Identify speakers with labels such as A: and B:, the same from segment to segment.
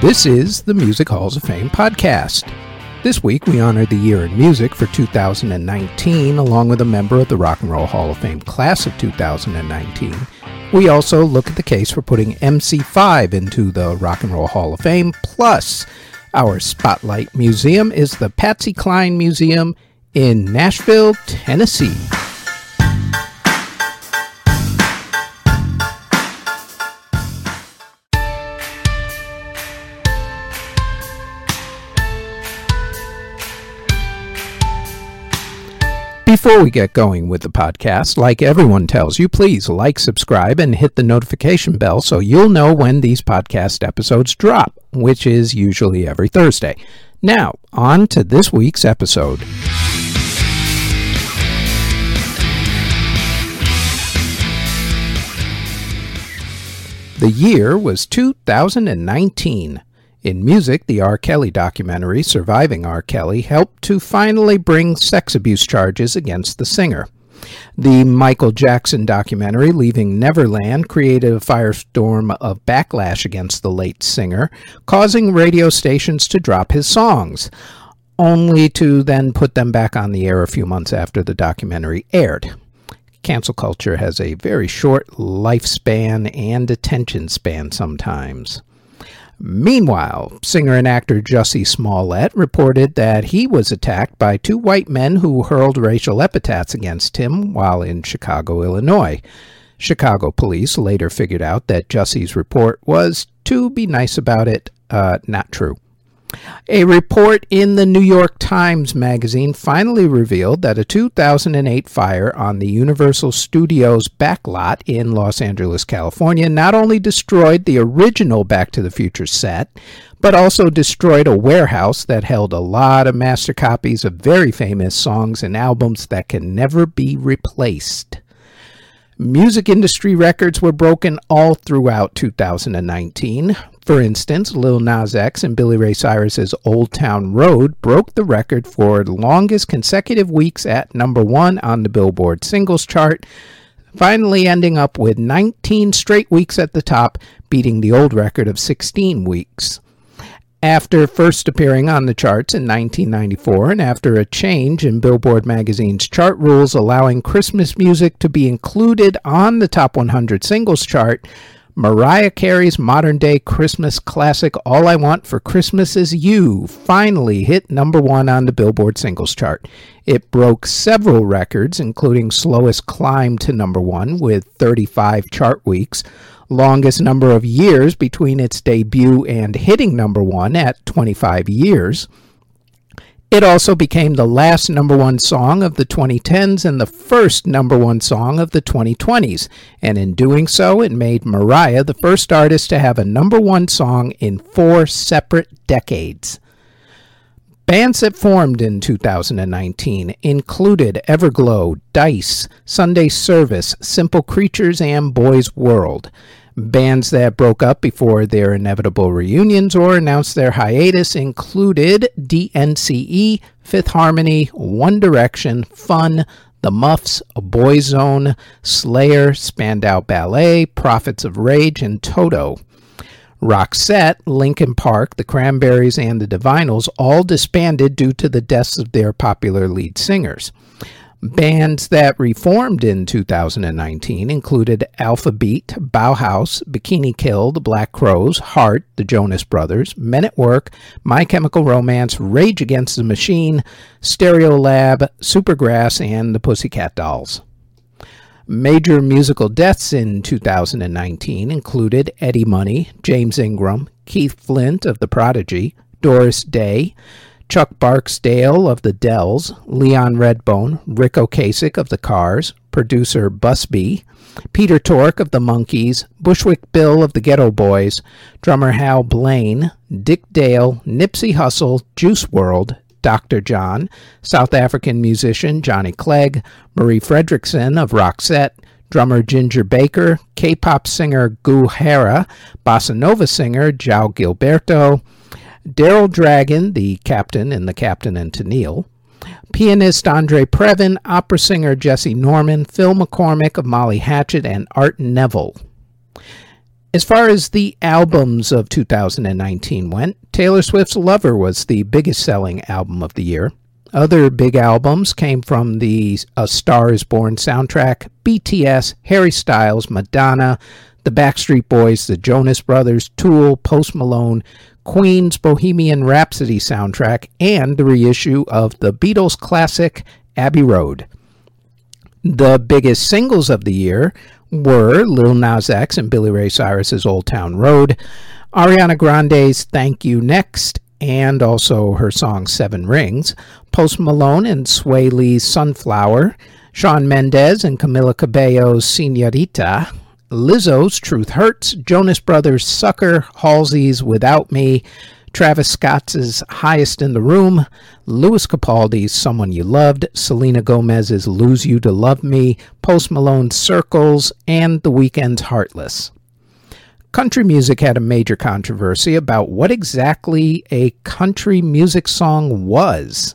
A: This is the Music Halls of Fame podcast. This week we honor the year in music for 2019 along with a member of the Rock and Roll Hall of Fame class of 2019. We also look at the case for putting MC5 into the Rock and Roll Hall of Fame. Plus, our Spotlight Museum is the Patsy Cline Museum in Nashville, Tennessee. Before we get going with the podcast, like everyone tells you, please like, subscribe, and hit the notification bell so you'll know when these podcast episodes drop, which is usually every Thursday. Now, on to this week's episode. The year was 2019. In music, the R. Kelly documentary, Surviving R. Kelly, helped to finally bring sex abuse charges against the singer. The Michael Jackson documentary, Leaving Neverland, created a firestorm of backlash against the late singer, causing radio stations to drop his songs, only to then put them back on the air a few months after the documentary aired. Cancel culture has a very short lifespan and attention span sometimes. Meanwhile, singer and actor Jussie Smollett reported that he was attacked by two white men who hurled racial epithets against him while in Chicago, Illinois. Chicago police later figured out that Jussie's report was, to be nice about it, uh, not true. A report in the New York Times Magazine finally revealed that a 2008 fire on the Universal Studios backlot in Los Angeles, California, not only destroyed the original Back to the Future set, but also destroyed a warehouse that held a lot of master copies of very famous songs and albums that can never be replaced. Music industry records were broken all throughout 2019. For instance, Lil Nas X and Billy Ray Cyrus's Old Town Road broke the record for longest consecutive weeks at number one on the Billboard singles chart, finally ending up with 19 straight weeks at the top, beating the old record of 16 weeks. After first appearing on the charts in 1994 and after a change in Billboard magazine's chart rules allowing Christmas music to be included on the top 100 singles chart, Mariah Carey's modern day Christmas classic All I Want for Christmas Is You finally hit number one on the Billboard singles chart. It broke several records, including slowest climb to number one with 35 chart weeks, longest number of years between its debut and hitting number one at 25 years. It also became the last number one song of the 2010s and the first number one song of the 2020s, and in doing so, it made Mariah the first artist to have a number one song in four separate decades. Bands that formed in 2019 included Everglow, Dice, Sunday Service, Simple Creatures, and Boys World. Bands that broke up before their inevitable reunions or announced their hiatus included DNCE, Fifth Harmony, One Direction, Fun, The Muffs, Boyzone, Slayer, Spandau Ballet, Prophets of Rage, and Toto. Roxette, Linkin Park, the Cranberries, and the Divinyls all disbanded due to the deaths of their popular lead singers. Bands that reformed in 2019 included Alpha Beat, Bauhaus, Bikini Kill, The Black Crowes, Heart, The Jonas Brothers, Men at Work, My Chemical Romance, Rage Against the Machine, Stereolab, Supergrass, and the Pussycat Dolls. Major musical deaths in 2019 included Eddie Money, James Ingram, Keith Flint of The Prodigy, Doris Day, Chuck Barksdale of the Dells, Leon Redbone, Ric Ocasek of the Cars, producer busbee, Peter Tork of the Monkees, Bushwick Bill of the Geto Boys, drummer Hal Blaine, Dick Dale, Nipsey Hussle, Juice WRLD, Dr. John, South African musician Johnny Clegg, Marie Fredriksson of Roxette, drummer Ginger Baker, K-pop singer Goo Hara, bossa nova singer João Gilberto, Daryl Dragon, the captain in The Captain and Tennille, pianist Andre Previn, opera singer Jessye Norman, Phil McCormack of Molly Hatchet, and Art Neville. As far as the albums of 2019 went, Taylor Swift's Lover was the biggest selling album of the year. Other big albums came from the A Star is Born soundtrack, BTS, Harry Styles, Madonna, the Backstreet Boys, the Jonas Brothers, Tool, Post Malone, Queen's Bohemian Rhapsody soundtrack, and the reissue of the Beatles classic Abbey Road. The biggest singles of the year were Lil Nas X and Billy Ray Cyrus's Old Town Road, Ariana Grande's Thank You Next, and also her song Seven Rings, Post Malone and Swae Lee's Sunflower, Shawn Mendes and Camila Cabello's Senorita, Lizzo's Truth Hurts, Jonas Brothers' Sucker, Halsey's Without Me, Travis Scott's Highest in the Room, Lewis Capaldi's Someone You Loved, Selena Gomez's Lose You to Love Me, Post Malone's Circles, and The Weeknd's Heartless. Country music had a major controversy about what exactly a country music song was.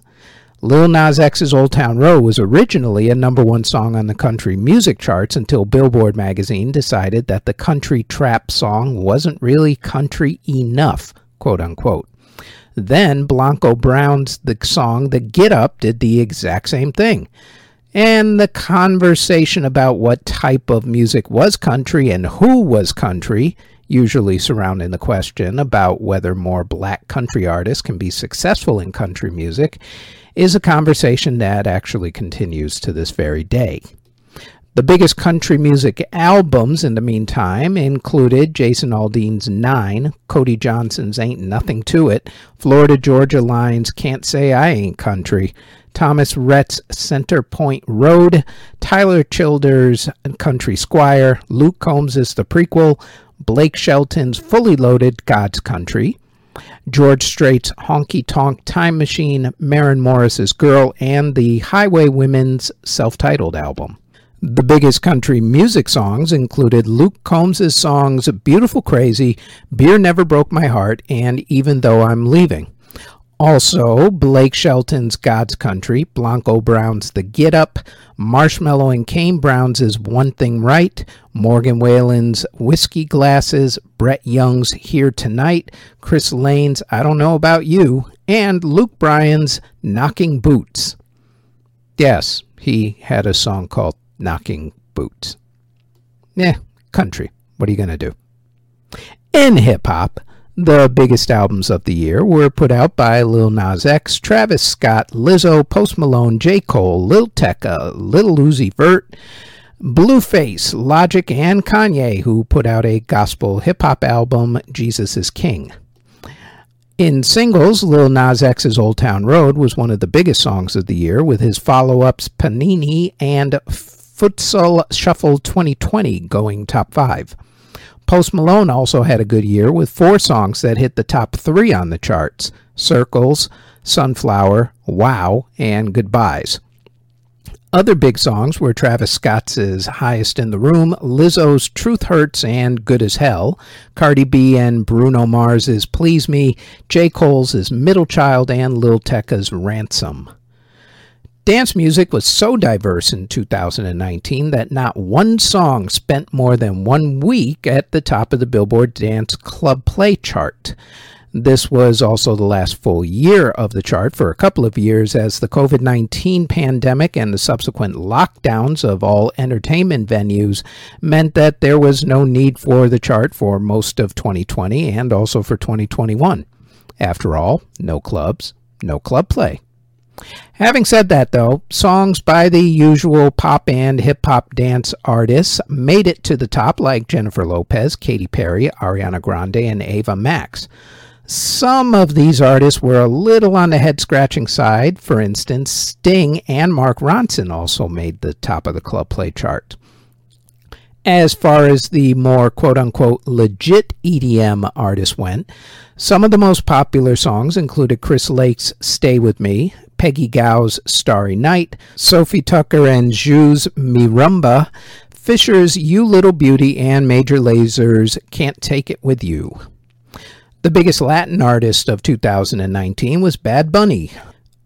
A: Lil Nas X's Old Town Road was originally a number one song on the country music charts until Billboard magazine decided that the country trap song wasn't really country enough, quote unquote. Then Blanco Brown's the song The Get Up did the exact same thing. And the conversation about what type of music was country and who was country, usually surrounding the question about whether more black country artists can be successful in country music, is a conversation that actually continues to this very day. The biggest country music albums in the meantime included Jason Aldean's Nine, Cody Johnson's Ain't Nothing to It, Florida Georgia Line's Can't Say I Ain't Country, Thomas Rhett's Center Point Road, Tyler Childers' Country Squire, Luke Combs' The Prequel, Blake Shelton's Fully Loaded God's Country, George Strait's Honky Tonk Time Machine, Maren Morris's Girl, and the Highway Women's self titled album. The biggest country music songs included Luke Combs' songs Beautiful Crazy, Beer Never Broke My Heart, and Even Though I'm Leaving. Also, Blake Shelton's God's Country, Blanco Brown's The Get Up, Marshmello and Kane Brown's Is One Thing Right, Morgan Wallen's Whiskey Glasses, Brett Young's Here Tonight, Chris Lane's I Don't Know About You, and Luke Bryan's Knocking Boots. Yes, he had a song called Knocking Boots. Yeah, country. What are you going to do? In hip hop, the biggest albums of the year were put out by Lil Nas X, Travis Scott, Lizzo, Post Malone, J. Cole, Lil Tecca, Lil Uzi Vert, Blueface, Logic, and Kanye, who put out a gospel hip hop album, Jesus is King. In singles, Lil Nas X's Old Town Road was one of the biggest songs of the year, with his follow ups Panini and Futsal Shuffle 2020 going top five. Post Malone also had a good year with four songs that hit the top three on the charts Circles, Sunflower, Wow, and Goodbyes. Other big songs were Travis Scott's Highest in the Room, Lizzo's Truth Hurts and Good as Hell, Cardi B and Bruno Mars's Please Me, J. Cole's Middle Child, and Lil Tecca's Ransom. Dance music was so diverse in 2019 that not one song spent more than one week at the top of the Billboard Dance Club Play chart. This was also the last full year of the chart for a couple of years as the COVID 19 pandemic and the subsequent lockdowns of all entertainment venues meant that there was no need for the chart for most of 2020 and also for 2021. After all, no clubs, no club play. Having said that, though, songs by the usual pop and hip hop dance artists made it to the top, like Jennifer Lopez, Katy Perry, Ariana Grande, and Ava Max. Some of these artists were a little on the head scratching side. For instance, Sting and Mark Ronson also made the top of the club play chart. As far as the more quote unquote legit EDM artists went, some of the most popular songs included Chris Lake's Stay With Me, Peggy Gou's Starry Night, Sofi Tukker and Zhu's Mi Rumba, Fisher's You Little Beauty, and Major Lazer's Can't Take It With You. The biggest Latin artist of 2019 was Bad Bunny.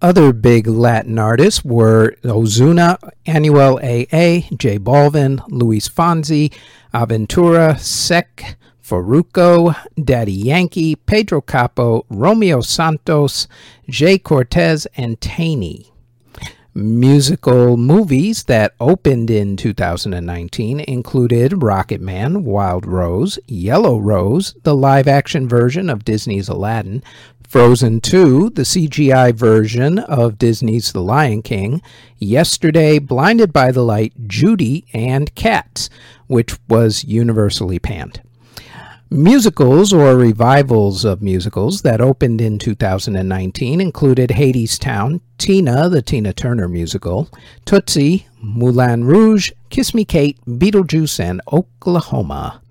A: Other big Latin artists were Ozuna, Anuel AA, J Balvin, Luis Fonsi, Aventura, Sech, Farruko, Daddy Yankee, Pedro Capo, Romeo Santos, Jhay Cortez, and Tainy. Musical movies that opened in 2019 included Rocket Man, Wild Rose, Yellow Rose, the live action version of Disney's Aladdin, Frozen 2, the CGI version of Disney's The Lion King, Yesterday, Blinded by the Light, Judy, and Cats, which was universally panned. Musicals or revivals of musicals that opened in 2019 included Hadestown, Tina, the Tina Turner musical, Tootsie, Moulin Rouge, Kiss Me Kate, Beetlejuice, and Oklahoma.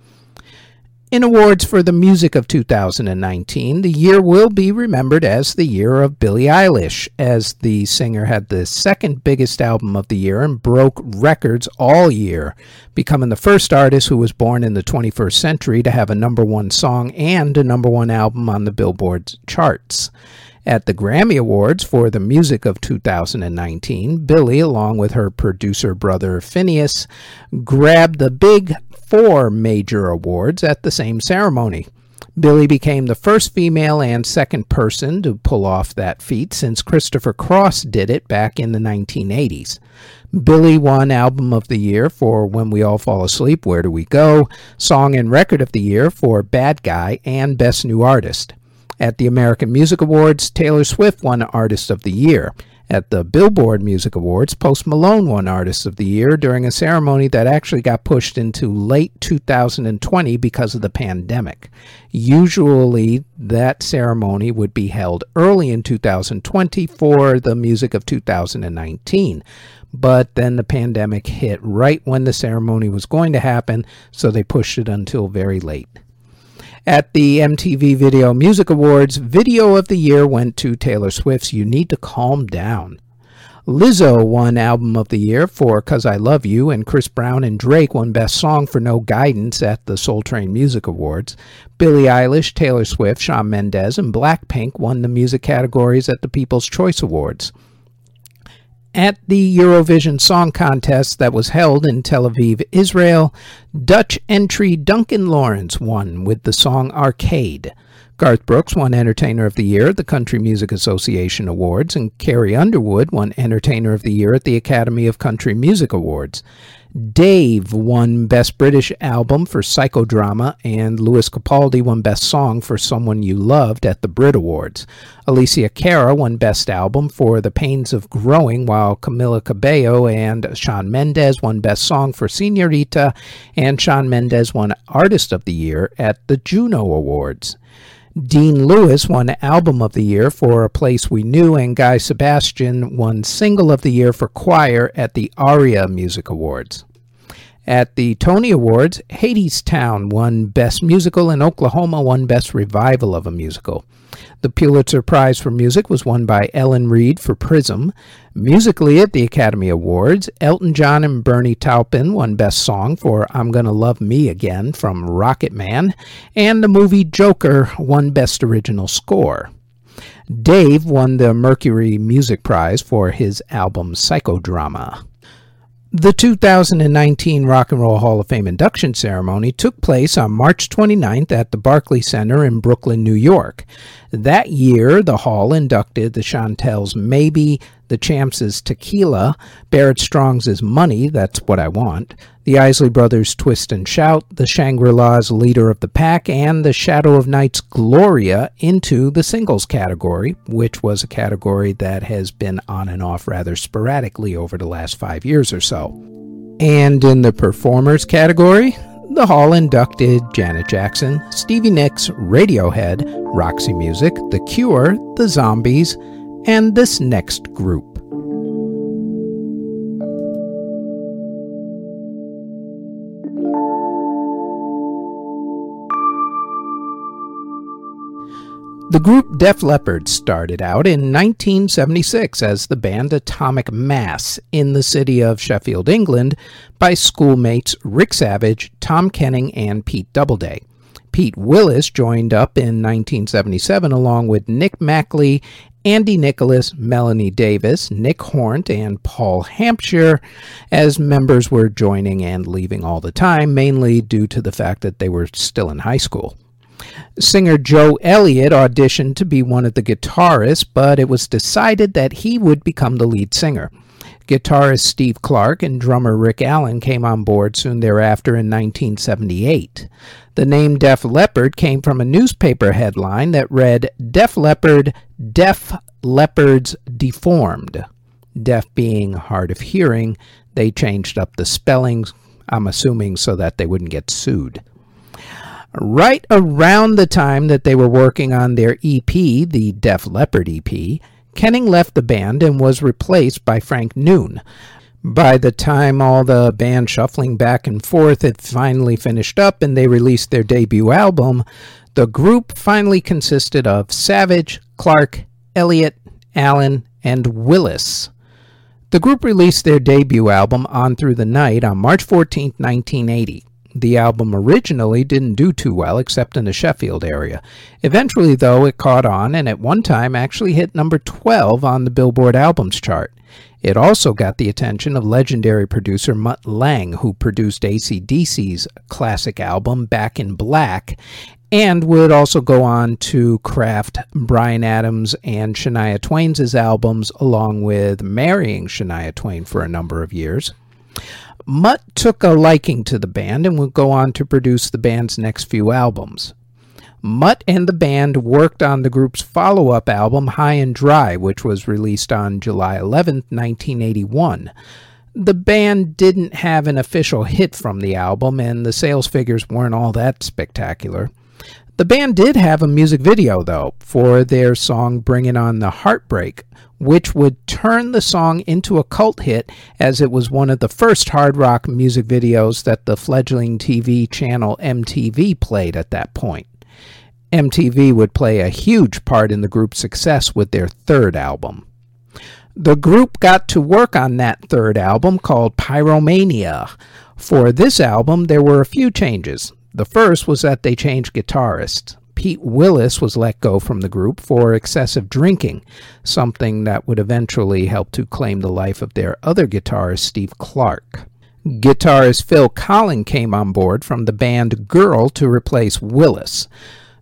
A: In awards for the music of 2019, the year will be remembered as the year of Billie Eilish, as the singer had the second biggest album of the year and broke records all year, becoming the first artist who was born in the 21st century to have a number one song and a number one album on the Billboard charts. At the Grammy Awards for the music of 2019, Billie, along with her producer brother Finneas, grabbed the big four major awards at the same ceremony. Billie became the first female and second person to pull off that feat since Christopher Cross did it back in the 1980s. Billie won Album of the Year for When We All Fall Asleep, Where Do We Go, Song and Record of the Year for Bad Guy, and Best New Artist. At the American Music Awards, Taylor Swift won Artist of the Year. At the Billboard Music Awards, Post Malone won Artist of the Year during a ceremony that actually got pushed into late 2020 because of the pandemic. Usually, that ceremony would be held early in 2020 for the music of 2019. But then the pandemic hit right when the ceremony was going to happen, so they pushed it until very late. At the MTV Video Music Awards, Video of the Year went to Taylor Swift's You Need to Calm Down. Lizzo won Album of the Year for Cause I Love You, and Chris Brown and Drake won Best Song for No Guidance at the Soul Train Music Awards. Billie Eilish, Taylor Swift, Shawn Mendes, and Blackpink won the music categories at the People's Choice Awards at the Eurovision Song Contest that was held in Tel Aviv, Israel, Dutch entry Duncan Laurence won with the song Arcade. Garth Brooks won Entertainer of the Year at the Country Music Association Awards, and Carrie Underwood won Entertainer of the Year at the Academy of Country Music Awards. Dave won Best British Album for Psychodrama, and Lewis Capaldi won Best Song for Someone You Loved at the Brit Awards. Alessia Cara won Best Album for The Pains of Growing, while Camila Cabello and Shawn Mendes won Best Song for Senorita, and Shawn Mendes won Artist of the Year at the Juno Awards. Dean Lewis won Album of the Year for A Place We Knew, and Guy Sebastian won Single of the Year for Choir at the ARIA Music Awards. At the Tony Awards, Hadestown won Best Musical and Oklahoma won Best Revival of a Musical. The Pulitzer Prize for Music was won by Ellen Reid for Prism. Musically at the Academy Awards, Elton John and Bernie Taupin won Best Song for I'm Gonna Love Me Again from Rocket Man, and the movie Joker won Best Original Score. Dave won the Mercury Music Prize for his album Psychodrama. The 2019 Rock and Roll Hall of Fame induction ceremony took place on March 29th at the Barclays Center in Brooklyn, New York. That year, the hall inducted the Chantels Maybe, the Champs' is Tequila, Barrett Strong's is Money, That's What I Want, the Isley Brothers' Twist and Shout, the Shangri-La's Leader of the Pack, and the Shadows of Knight's Gloria into the singles category, which was a category that has been on and off rather sporadically over the last five years or so. And in the performers category, the Hall inducted Janet Jackson, Stevie Nicks, Radiohead, Roxy Music, The Cure, The Zombies, and this next group. The group Def Leppard started out in 1976 as the band Atomic Mass in the city of Sheffield, England, by schoolmates Rick Savage, Tom Kenning, and Pete Doubleday. Pete Willis joined up in 1977 along with Nick Mackley Andy Nicholas, Melanie Davis, Nick Hornt, and Paul Hampshire, as members were joining and leaving all the time, mainly due to the fact that they were still in high school. Singer Joe Elliott auditioned to be one of the guitarists, but it was decided that he would become the lead singer. Guitarist Steve Clark and drummer Rick Allen came on board soon thereafter in 1978. The name Def Leppard came from a newspaper headline that read Def Leppard, Deaf Leopards Deformed. Deaf being hard of hearing, they changed up the spellings, I'm assuming so that they wouldn't get sued. Right around the time that they were working on their EP, the Def Leppard EP, Kenning left the band and was replaced by Frank Noon. By the time all the band shuffling back and forth had finally finished up and they released their debut album, the group finally consisted of Savage, Clark, Elliott, Allen, and Willis. The group released their debut album On Through the Night on March 14, 1980. The album originally didn't do too well except in the Sheffield area. Eventually, though, it caught on and at one time actually hit number 12 on the Billboard Albums chart. It also got the attention of legendary producer Mutt Lange, who produced ACDC's classic album Back in Black, and would also go on to craft Bryan Adams and Shania Twain's albums, along with marrying Shania Twain for a number of years. Mutt took a liking to the band and would go on to produce the band's next few albums. Mutt and the band worked on the group's follow up album, High and Dry, which was released on July 11, 1981. The band didn't have an official hit from the album, and the sales figures weren't all that spectacular. The band did have a music video, though, for their song Bringing On the Heartbreak, which would turn the song into a cult hit as it was one of the first hard rock music videos that the fledgling TV channel MTV played at that point. MTV would play a huge part in the group's success with their third album. The group got to work on that third album called Pyromania. For this album, there were a few changes. The first was that they changed guitarists. Pete Willis was let go from the group for excessive drinking, something that would eventually help to claim the life of their other guitarist, Steve Clark. Guitarist Phil Collen came on board from the band Girl to replace Willis.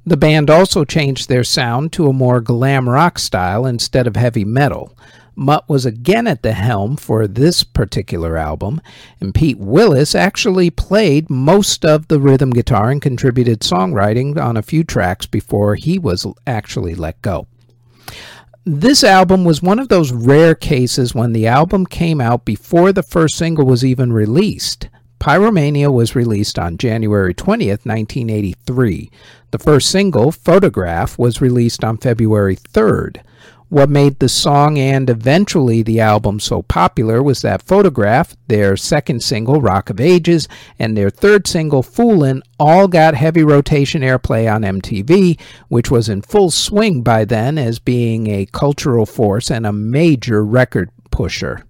A: The band also changed their sound to a more glam rock style instead of heavy metal. Mutt was again at the helm for this particular album, and Pete Willis actually played most of the rhythm guitar and contributed songwriting on a few tracks before he was actually let go. This album was one of those rare cases when the album came out before the first single was even released. Pyromania was released on January 20th, 1983. The first single, Photograph, was released on February 3rd. What made the song and eventually the album so popular was that Photograph, their second single, Rock of Ages, and their third single, Foolin', all got heavy rotation airplay on MTV, which was in full swing by then as being a cultural force and a major record pusher.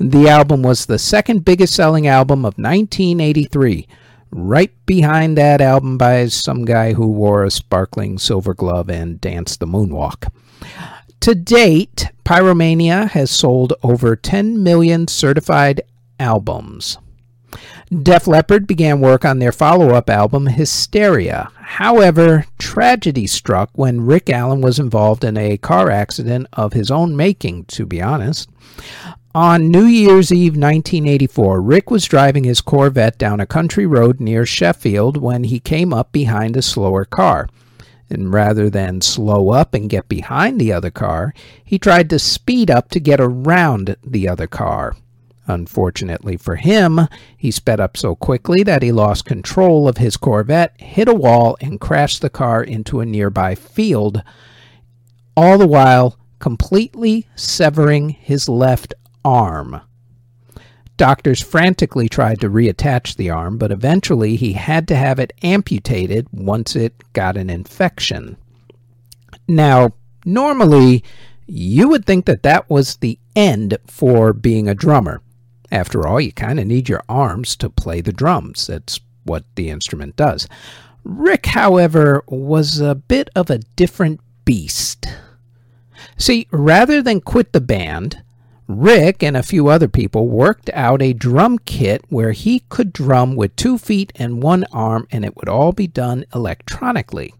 A: The album was the second biggest selling album of 1983 right behind that album by some guy who wore a sparkling silver glove and danced the moonwalk. To date, Pyromania has sold over 10 million certified albums. Def Leppard began work on their follow up album, Hysteria. However, tragedy struck when Rick Allen was involved in a car accident of his own making, to be honest. On New Year's Eve 1984, Rick was driving his Corvette down a country road near Sheffield when he came up behind a slower car and rather than slow up and get behind the other car, he tried to speed up to get around the other car. Unfortunately for him, he sped up so quickly that he lost control of his Corvette, hit a wall, and crashed the car into a nearby field, all the while completely severing his left arm. Doctors frantically tried to reattach the arm, but eventually he had to have it amputated once it got an infection. Now, normally, you would think that that was the end for being a drummer. After all, you kind of need your arms to play the drums. That's what the instrument does. Rick, however, was a bit of a different beast. See, rather than quit the band, Rick and a few other people worked out a drum kit where he could drum with two feet and one arm, and it would all be done electronically.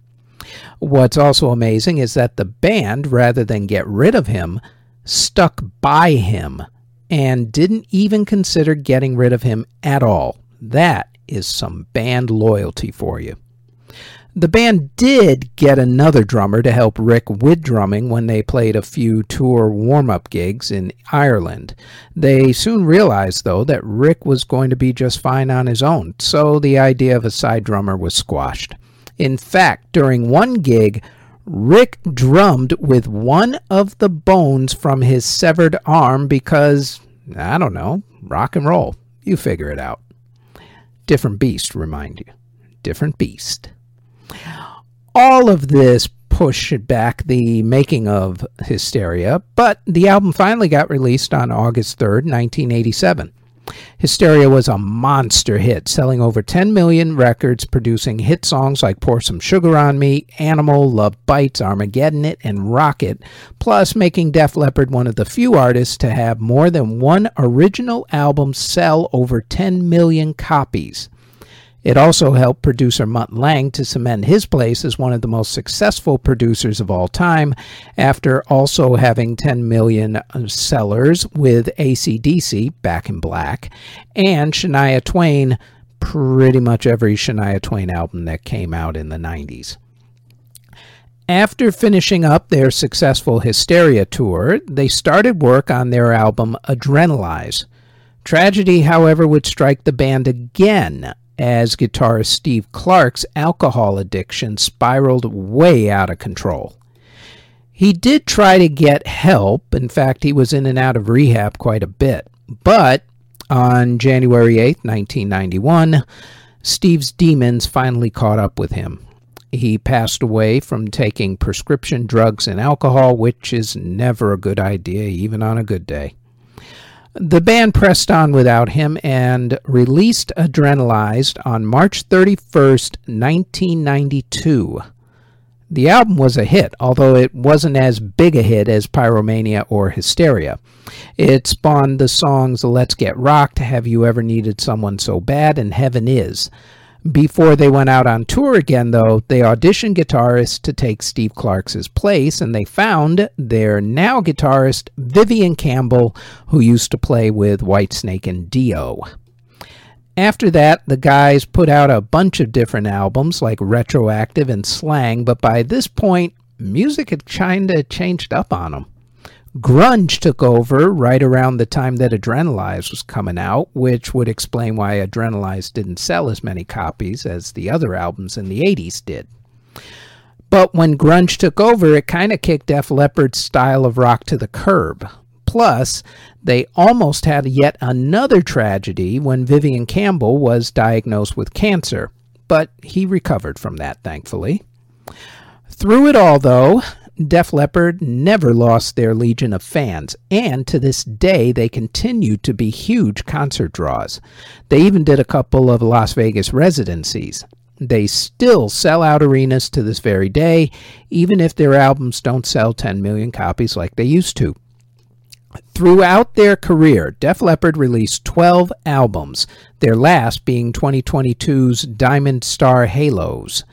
A: What's also amazing is that the band, rather than get rid of him, stuck by him and didn't even consider getting rid of him at all. That is some band loyalty for you. The band did get another drummer to help Rick with drumming when they played a few tour warm up gigs in Ireland. They soon realized, though, that Rick was going to be just fine on his own, so the idea of a side drummer was squashed. In fact, during one gig, Rick drummed with one of the bones from his severed arm because, I don't know, rock and roll. You figure it out. Different beast, remind you. Different beast. All of this pushed back the making of Hysteria, but the album finally got released on August 3rd, 1987. Hysteria was a monster hit, selling over 10 million records, producing hit songs like Pour Some Sugar on Me, Animal, Love Bites, Armageddon It, and Rocket, plus making Def Leppard one of the few artists to have more than one original album sell over 10 million copies. It also helped producer Mutt Lange to cement his place as one of the most successful producers of all time, after also having 10 million uh, sellers with ACDC, Back in Black, and Shania Twain, pretty much every Shania Twain album that came out in the 90s. After finishing up their successful Hysteria tour, they started work on their album Adrenalize. Tragedy, however, would strike the band again as guitarist Steve Clark's alcohol addiction spiraled way out of control. He did try to get help. In fact, he was in and out of rehab quite a bit. But on January 8, 1991, Steve's demons finally caught up with him. He passed away from taking prescription drugs and alcohol, which is never a good idea, even on a good day. The band pressed on without him and released Adrenalized on March 31st, 1992. The album was a hit, although it wasn't as big a hit as Pyromania or Hysteria. It spawned the songs Let's Get Rocked, Have You Ever Needed Someone So Bad, and Heaven Is. Before they went out on tour again, though, they auditioned guitarists to take Steve Clark's place, and they found their now guitarist Vivian Campbell, who used to play with Whitesnake and Dio. After that, the guys put out a bunch of different albums like Retroactive and Slang, but by this point, music had kind of changed up on them. Grunge took over right around the time that Adrenalize was coming out, which would explain why Adrenalize didn't sell as many copies as the other albums in the 80s did. But when grunge took over, it kind of kicked Def Leppard's style of rock to the curb. Plus, they almost had yet another tragedy when Vivian Campbell was diagnosed with cancer, but he recovered from that, thankfully. Through it all, though, Def Leppard never lost their legion of fans, and to this day they continue to be huge concert draws. They even did a couple of Las Vegas residencies. They still sell out arenas to this very day, even if their albums don't sell 10 million copies like they used to. Throughout their career, Def Leppard released 12 albums, their last being 2022's Diamond Star Halos.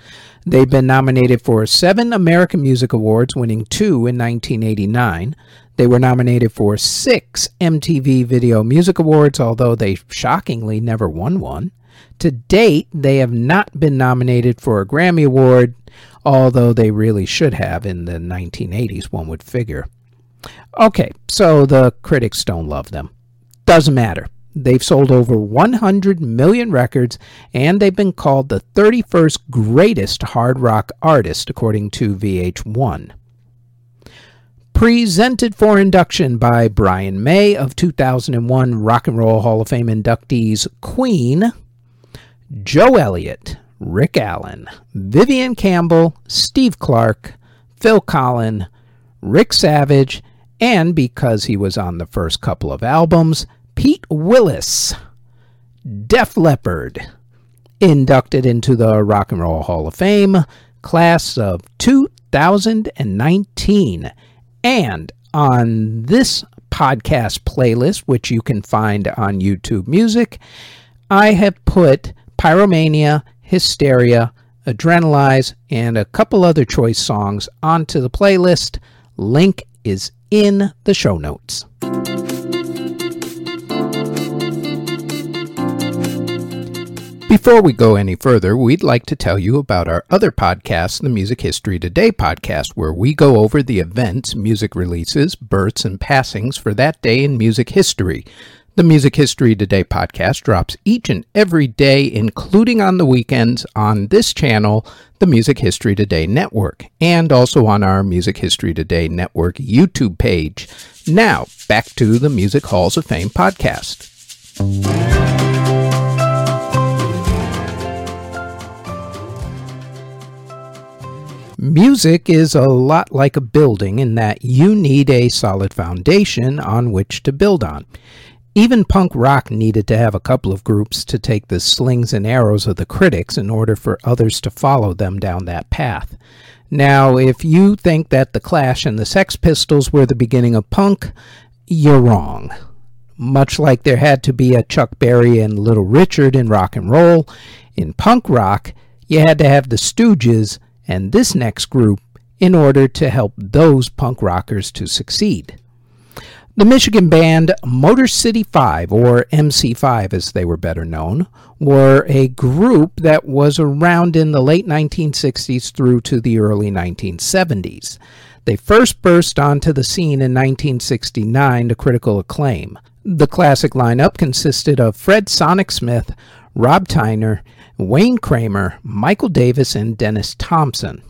A: They've been nominated for seven American Music Awards, winning two in 1989. They were nominated for six MTV Video Music Awards, although they shockingly never won one. To date, they have not been nominated for a Grammy Award, although they really should have in the 1980s, one would figure. Okay, so the critics don't love them. Doesn't matter. They've sold over 100 million records, and they've been called the 31st greatest hard rock artist, according to VH1. Presented for induction by Brian May of 2001 Rock and Roll Hall of Fame inductees Queen, Joe Elliott, Rick Allen, Vivian Campbell, Steve Clark, Phil Collen, Rick Savage, and because he was on the first couple of albums, Pete Willis, Def Leppard, inducted into the Rock and Roll Hall of Fame, class of 2019. And on this podcast playlist, which you can find on YouTube Music, I have put Pyromania, Hysteria, Adrenalize, and a couple other choice songs onto the playlist. Link is in the show notes. Before we go any further, we'd like to tell you about our other podcast, the Music History Today podcast, where we go over the events, music releases, births, and passings for that day in music history. The Music History Today podcast drops each and every day, including on the weekends, on this channel, the Music History Today Network, and also on our Music History Today Network YouTube page. Now, back to the Music Halls of Fame podcast. Music is a lot like a building in that you need a solid foundation on which to build on. Even punk rock needed to have a couple of groups to take the slings and arrows of the critics in order for others to follow them down that path. Now, if you think that The Clash and the Sex Pistols were the beginning of punk, you're wrong. Much like there had to be a Chuck Berry and Little Richard in rock and roll, in punk rock, you had to have the Stooges and this next group in order to help those punk rockers to succeed. The Michigan band Motor City 5, or MC5 as they were better known, were a group that was around in the late 1960s through to the early 1970s. They first burst onto the scene in 1969 to critical acclaim. The classic lineup consisted of Fred Sonic Smith, Rob Tyner, Wayne Kramer, Michael Davis, and Dennis Thompson.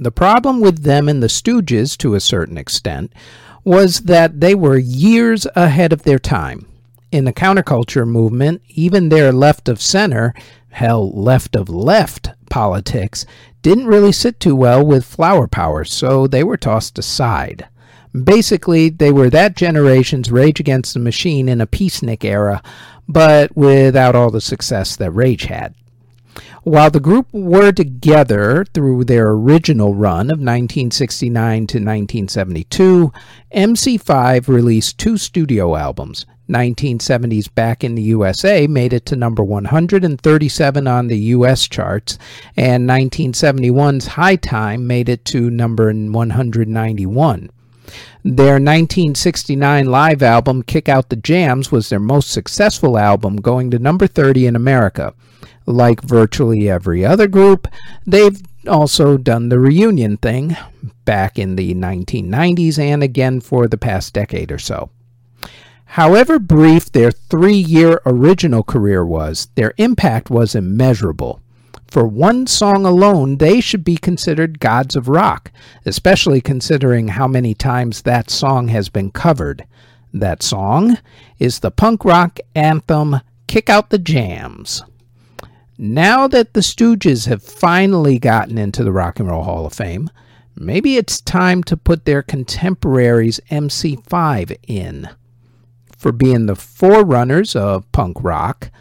A: The problem with them and the Stooges, to a certain extent, was that they were years ahead of their time. In the counterculture movement, even their left of center, hell, left of left politics, didn't really sit too well with flower power, so they were tossed aside. Basically, they were that generation's Rage Against the Machine in a peacenik era, but without all the success that Rage had. While the group were together through their original run of 1969 to 1972, MC5 released two studio albums. 1970's Back in the USA made it to number 137 on the US charts, and 1971's High Time made it to number 191. Their 1969 live album, Kick Out the Jams, was their most successful album, going to number 30 in America. Like virtually every other group, they've also done the reunion thing back in the 1990s and again for the past decade or so. However brief their three year original career was, their impact was immeasurable. For one song alone, they should be considered gods of rock, especially considering how many times that song has been covered. That song is the punk rock anthem Kick Out the Jams. Now that the Stooges have finally gotten into the Rock and Roll Hall of Fame, maybe it's time to put their contemporaries MC5 in. For being the forerunners of punk rock,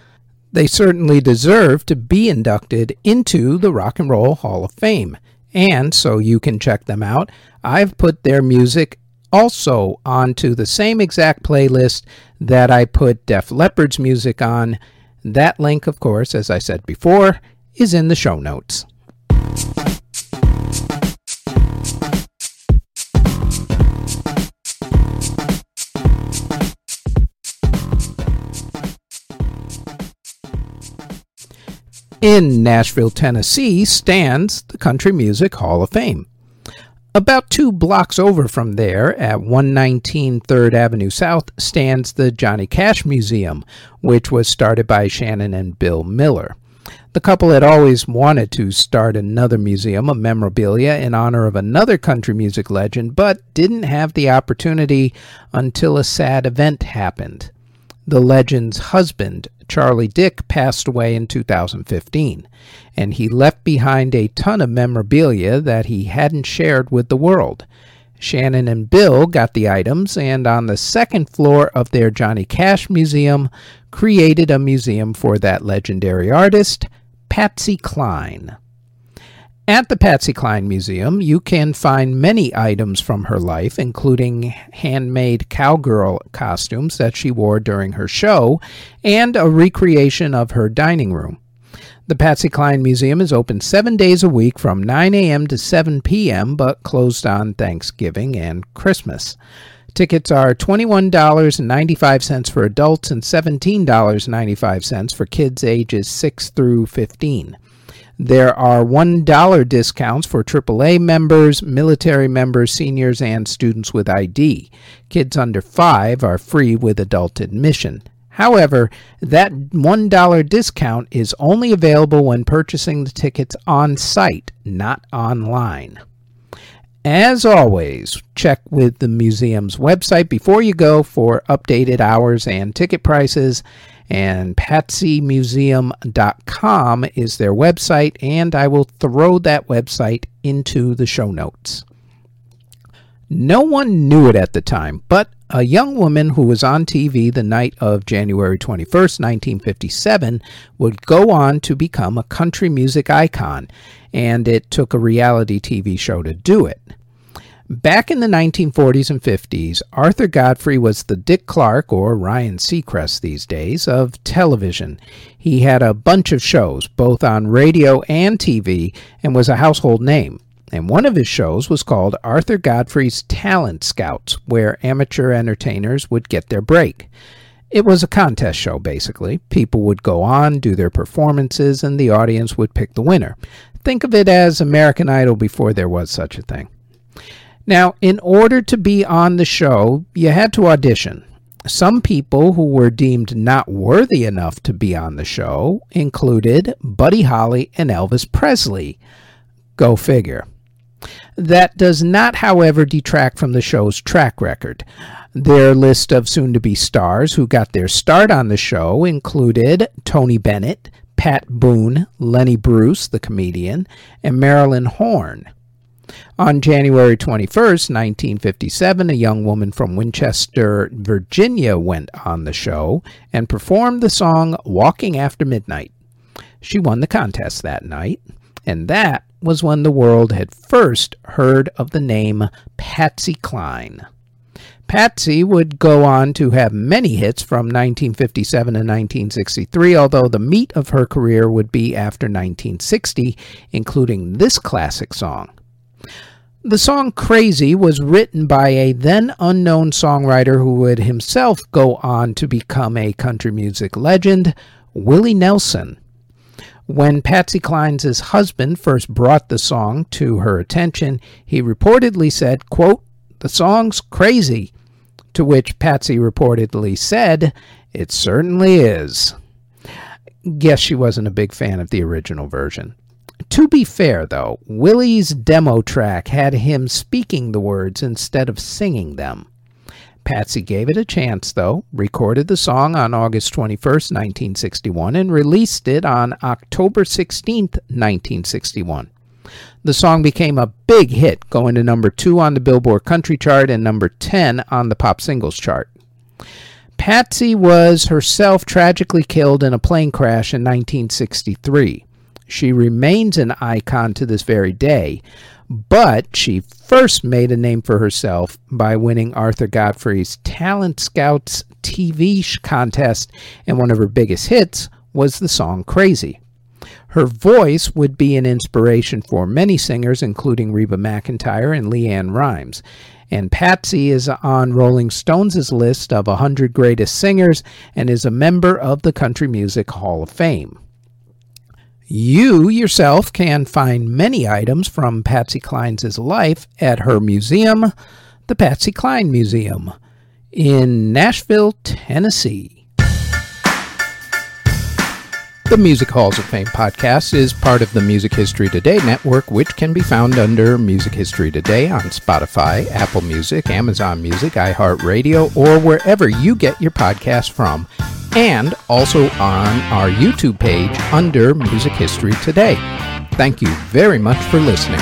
A: they certainly deserve to be inducted into the Rock and Roll Hall of Fame. And so you can check them out. I've put their music also onto the same exact playlist that I put Def Leppard's music on that link, of course, as I said before, is in the show notes. In Nashville, Tennessee stands the Country Music Hall of Fame. About two blocks over from there, at 119 3rd Avenue South, stands the Johnny Cash Museum, which was started by Shannon and Bill Miller. The couple had always wanted to start another museum of memorabilia in honor of another country music legend, but didn't have the opportunity until a sad event happened. The legend's husband, Charlie Dick, passed away in 2015, and he left behind a ton of memorabilia that he hadn't shared with the world. Shannon and Bill got the items, and on the second floor of their Johnny Cash Museum, created a museum for that legendary artist, Patsy Cline. At the Patsy Cline Museum, you can find many items from her life, including handmade cowgirl costumes that she wore during her show and a recreation of her dining room. The Patsy Cline Museum is open seven days a week from 9 a.m. to 7 p.m., but closed on Thanksgiving and Christmas. Tickets are $21.95 for adults and $17.95 for kids ages 6 through 15. There are $1 discounts for AAA members, military members, seniors, and students with ID. Kids under 5 are free with adult admission. However, that $1 discount is only available when purchasing the tickets on site, not online. As always, check with the museum's website before you go for updated hours and ticket prices. And patsymuseum.com is their website, and I will throw that website into the show notes. No one knew it at the time, but a young woman who was on TV the night of January 21st, 1957, would go on to become a country music icon, and it took a reality TV show to do it. Back in the 1940s and 50s, Arthur Godfrey was the Dick Clark, or Ryan Seacrest these days, of television. He had a bunch of shows, both on radio and TV, and was a household name. And one of his shows was called Arthur Godfrey's Talent Scouts, where amateur entertainers would get their break. It was a contest show, basically. People would go on, do their performances, and the audience would pick the winner. Think of it as American Idol before there was such a thing. Now, in order to be on the show, you had to audition. Some people who were deemed not worthy enough to be on the show included Buddy Holly and Elvis Presley. Go figure. That does not, however, detract from the show's track record. Their list of soon to be stars who got their start on the show included Tony Bennett, Pat Boone, Lenny Bruce, the comedian, and Marilyn Horne. On January 21, 1957, a young woman from Winchester, Virginia went on the show and performed the song Walking After Midnight. She won the contest that night, and that was when the world had first heard of the name Patsy Cline. Patsy would go on to have many hits from 1957 to 1963, although the meat of her career would be after 1960, including this classic song. The song Crazy was written by a then unknown songwriter who would himself go on to become a country music legend, Willie Nelson. When Patsy Cline's husband first brought the song to her attention, he reportedly said, quote, The song's crazy, to which Patsy reportedly said, It certainly is. Guess she wasn't a big fan of the original version. To be fair, though, Willie's demo track had him speaking the words instead of singing them. Patsy gave it a chance, though, recorded the song on August 21, 1961, and released it on October 16, 1961. The song became a big hit, going to number 2 on the Billboard Country Chart and number 10 on the Pop Singles Chart. Patsy was herself tragically killed in a plane crash in 1963. She remains an icon to this very day, but she first made a name for herself by winning Arthur Godfrey's Talent Scouts TV contest, and one of her biggest hits was the song Crazy. Her voice would be an inspiration for many singers, including Reba McEntire and LeAnn Rimes. And Patsy is on Rolling Stones' list of 100 greatest singers and is a member of the Country Music Hall of Fame. You yourself can find many items from Patsy Cline's life at her museum, the Patsy Cline Museum, in Nashville, Tennessee. The Music Halls of Fame podcast is part of the Music History Today network, which can be found under Music History Today on Spotify, Apple Music, Amazon Music, iHeartRadio, or wherever you get your podcasts from and also on our YouTube page under Music History Today. Thank you very much for listening.